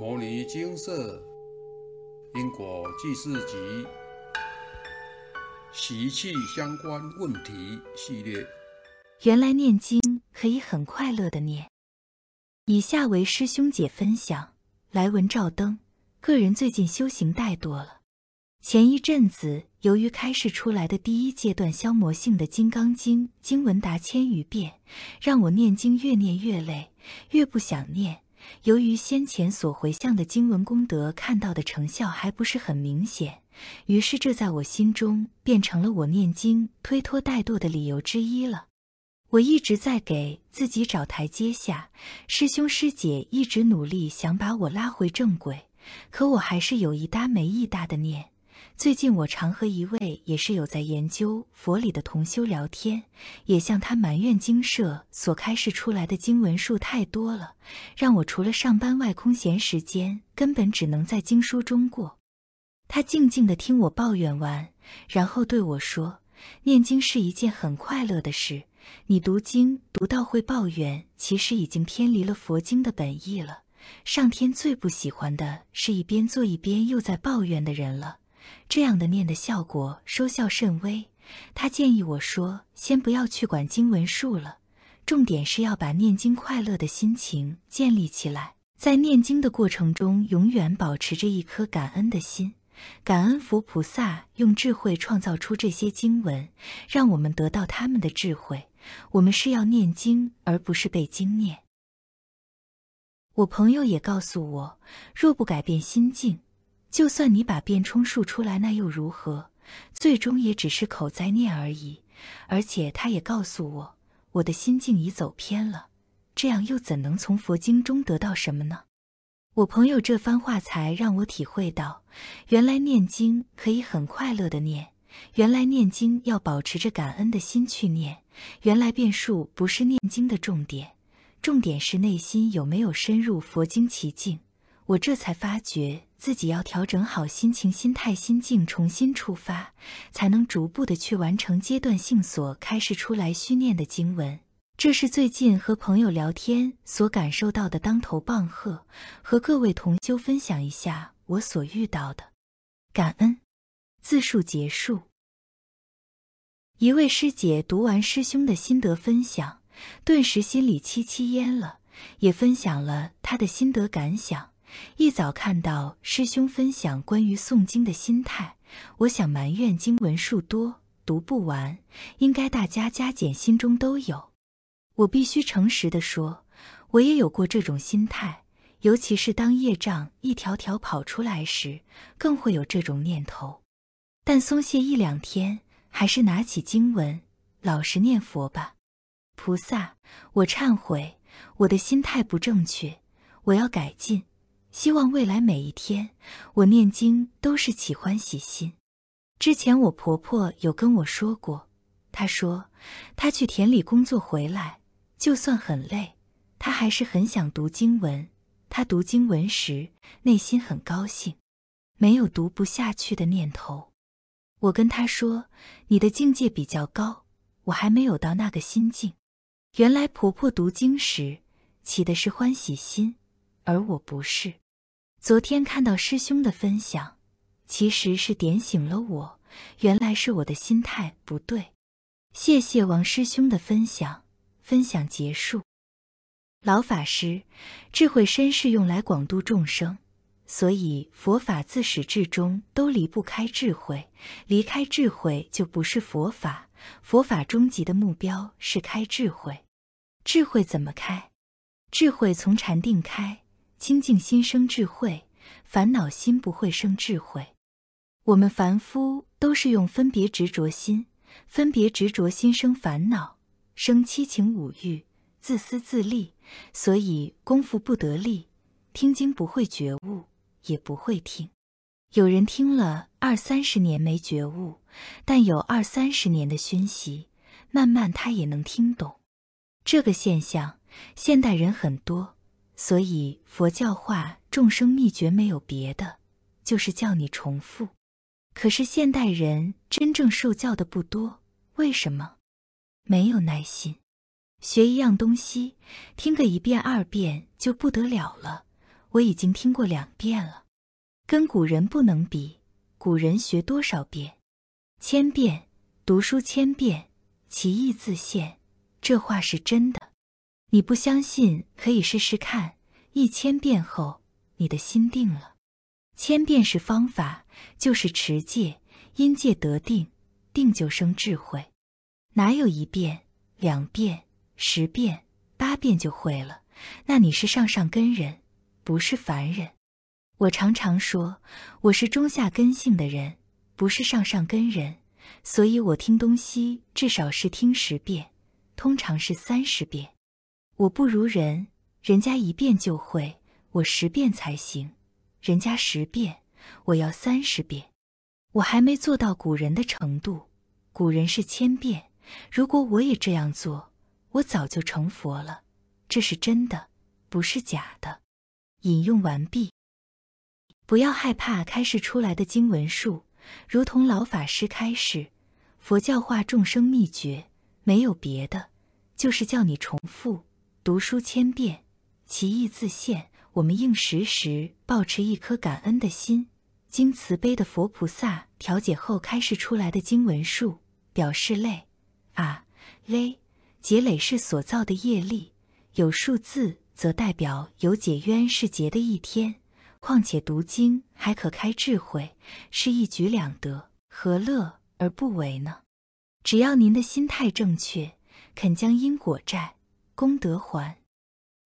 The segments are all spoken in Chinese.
摩尼精舍因果记事集习气相关问题系列。原来念经可以很快乐的念。以下为师兄姐分享：来文照灯，个人最近修行怠惰了。前一阵子，由于开示出来的第一阶段消磨性的《金刚经》经文达千余遍，让我念经越念越累，越不想念。由于先前所回向的经文功德看到的成效还不是很明显，于是这在我心中变成了我念经推脱怠惰的理由之一了。我一直在给自己找台阶下，师兄师姐一直努力想把我拉回正轨，可我还是有一搭没一搭的念。最近我常和一位也是有在研究佛理的同修聊天，也向他埋怨经社所开示出来的经文数太多了，让我除了上班外空闲时间根本只能在经书中过。他静静地听我抱怨完，然后对我说：“念经是一件很快乐的事，你读经读到会抱怨，其实已经偏离了佛经的本意了。上天最不喜欢的是一边做一边又在抱怨的人了。”这样的念的效果收效甚微。他建议我说：“先不要去管经文数了，重点是要把念经快乐的心情建立起来。在念经的过程中，永远保持着一颗感恩的心，感恩佛菩萨用智慧创造出这些经文，让我们得到他们的智慧。我们是要念经，而不是被经念。”我朋友也告诉我：“若不改变心境。”就算你把变充数出来，那又如何？最终也只是口在念而已。而且他也告诉我，我的心境已走偏了，这样又怎能从佛经中得到什么呢？我朋友这番话才让我体会到，原来念经可以很快乐的念，原来念经要保持着感恩的心去念，原来变数不是念经的重点，重点是内心有没有深入佛经奇境。我这才发觉自己要调整好心情、心态、心境，重新出发，才能逐步的去完成阶段性所开示出来虚念的经文。这是最近和朋友聊天所感受到的当头棒喝，和各位同修分享一下我所遇到的。感恩，自述结束。一位师姐读完师兄的心得分享，顿时心里戚戚焉了，也分享了她的心得感想。一早看到师兄分享关于诵经的心态，我想埋怨经文数多读不完，应该大家加减心中都有。我必须诚实的说，我也有过这种心态，尤其是当业障一条条跑出来时，更会有这种念头。但松懈一两天，还是拿起经文，老实念佛吧。菩萨，我忏悔，我的心态不正确，我要改进。希望未来每一天，我念经都是起欢喜心。之前我婆婆有跟我说过，她说她去田里工作回来，就算很累，她还是很想读经文。她读经文时，内心很高兴，没有读不下去的念头。我跟她说：“你的境界比较高，我还没有到那个心境。”原来婆婆读经时起的是欢喜心，而我不是。昨天看到师兄的分享，其实是点醒了我，原来是我的心态不对。谢谢王师兄的分享，分享结束。老法师，智慧身是用来广度众生，所以佛法自始至终都离不开智慧，离开智慧就不是佛法。佛法终极的目标是开智慧，智慧怎么开？智慧从禅定开。清净心生智慧，烦恼心不会生智慧。我们凡夫都是用分别执着心，分别执着心生烦恼，生七情五欲，自私自利，所以功夫不得力，听经不会觉悟，也不会听。有人听了二三十年没觉悟，但有二三十年的熏习，慢慢他也能听懂。这个现象，现代人很多。所以佛教化众生秘诀没有别的，就是叫你重复。可是现代人真正受教的不多，为什么？没有耐心。学一样东西，听个一遍二遍就不得了了。我已经听过两遍了，跟古人不能比。古人学多少遍？千遍。读书千遍，其义自现。这话是真的。你不相信，可以试试看。一千遍后，你的心定了。千遍是方法，就是持戒，因戒得定，定就生智慧。哪有一遍、两遍、十遍、八遍就会了？那你是上上根人，不是凡人。我常常说，我是中下根性的人，不是上上根人，所以我听东西至少是听十遍，通常是三十遍。我不如人，人家一遍就会，我十遍才行；人家十遍，我要三十遍。我还没做到古人的程度，古人是千遍。如果我也这样做，我早就成佛了。这是真的，不是假的。引用完毕。不要害怕开示出来的经文术，如同老法师开示，佛教化众生秘诀，没有别的，就是叫你重复读书千遍，其义自现。我们应时时保持一颗感恩的心。经慈悲的佛菩萨调解后开示出来的经文数，表示累啊累结累世所造的业力，有数字则代表有解冤释结的一天。况且读经还可开智慧，是一举两得，何乐而不为呢？只要您的心态正确，肯将因果债、功德还，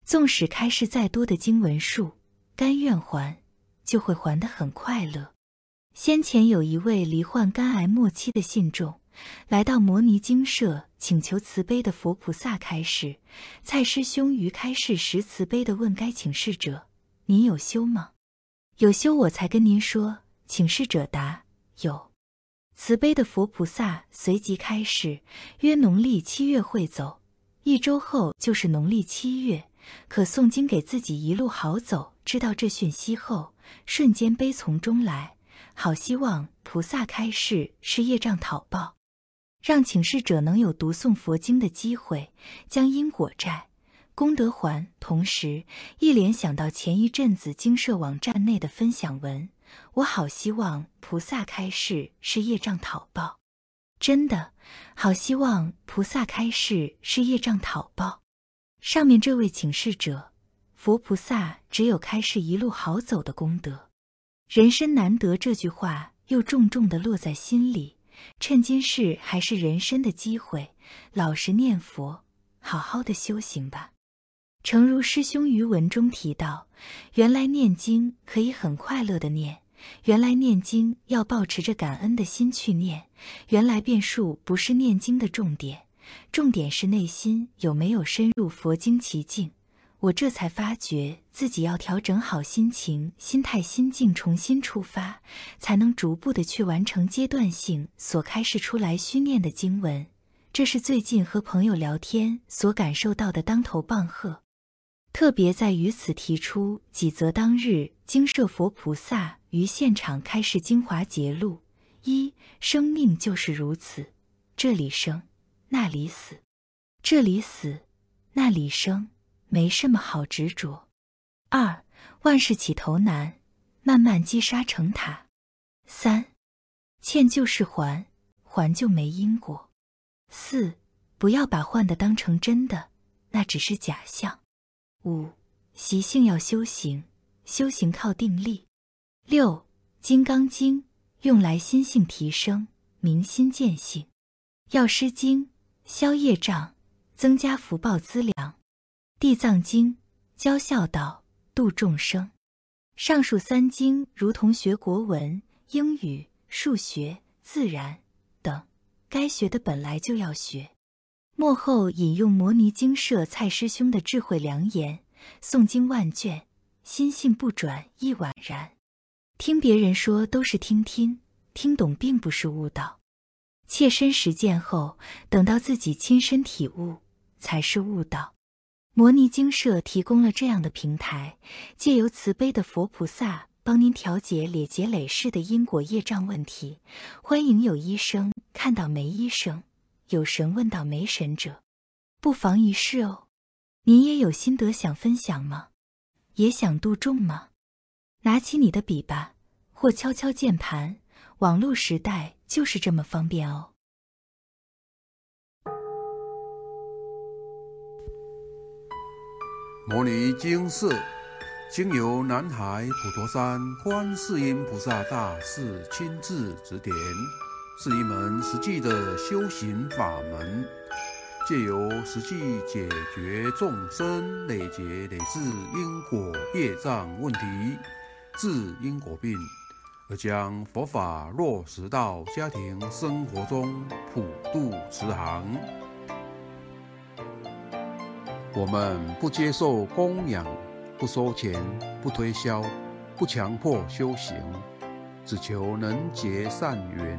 纵使开示再多的经文数，甘愿还，就会还得很快乐。先前有一位罹患肝癌末期的信众，来到摩尼精舍，请求慈悲的佛菩萨开示。蔡师兄于开示时，慈悲的问该请示者：“您有修吗？”有修，我才跟您说。请示者答：有。慈悲的佛菩萨随即开示：约农历七月会走，一周后就是农历七月，可诵经给自己一路好走。知道这讯息后，瞬间悲从中来，好希望菩萨开示是业障讨报，让请示者能有读诵佛经的机会，将因果债。功德还，同时一联想到前一阵子经社网站内的分享文，我好希望菩萨开示是业障讨报，真的好希望菩萨开示是业障讨报。上面这位请示者，佛菩萨只有开示一路好走的功德，人生难得这句话又重重的落在心里。趁今世还是人生的机会，老实念佛，好好的修行吧。诚如师兄于文中提到，原来念经可以很快乐的念，原来念经要保持着感恩的心去念，原来变数不是念经的重点，重点是内心有没有深入佛经奇境。我这才发觉自己要调整好心情、心态、心境，重新出发，才能逐步的去完成阶段性所开示出来需念的经文。这是最近和朋友聊天所感受到的当头棒喝。特别在于此提出几则当日经舍佛菩萨于现场开示精华节录：一、生命就是如此，这里生，那里死；这里死，那里生，没什么好执着。二、万事起头难，慢慢积沙成塔。三、欠就是还，还就没因果。四、不要把换的当成真的，那只是假象。五习性要修行，修行靠定力。六《金刚经》用来心性提升，明心见性；《药师经》消业障，增加福报资粮；《地藏经》教孝道，度众生。上述三经如同学国文、英语、数学、自然等，该学的本来就要学。幕后引用摩尼精舍蔡师兄的智慧良言：诵经万卷，心性不转亦宛然。听别人说都是听听，听懂并不是悟道。切身实践后，等到自己亲身体悟，才是悟道。摩尼精舍提供了这样的平台，借由慈悲的佛菩萨帮您调节累劫累世的因果业障问题。欢迎有医生看到没医生。有神问道没神者，不妨一试哦。您也有心得想分享吗？也想度众吗？拿起你的笔吧，或敲敲键盘。网络时代就是这么方便哦。摩尼经寺经由南海普陀山观世音菩萨大士亲自指点，是一门实际的修行法门，借由实际解决众生累劫累世因果业障问题，治因果病，而将佛法落实到家庭生活中，普度慈航。我们不接受供养，不收钱，不推销，不强迫修行，只求能结善缘，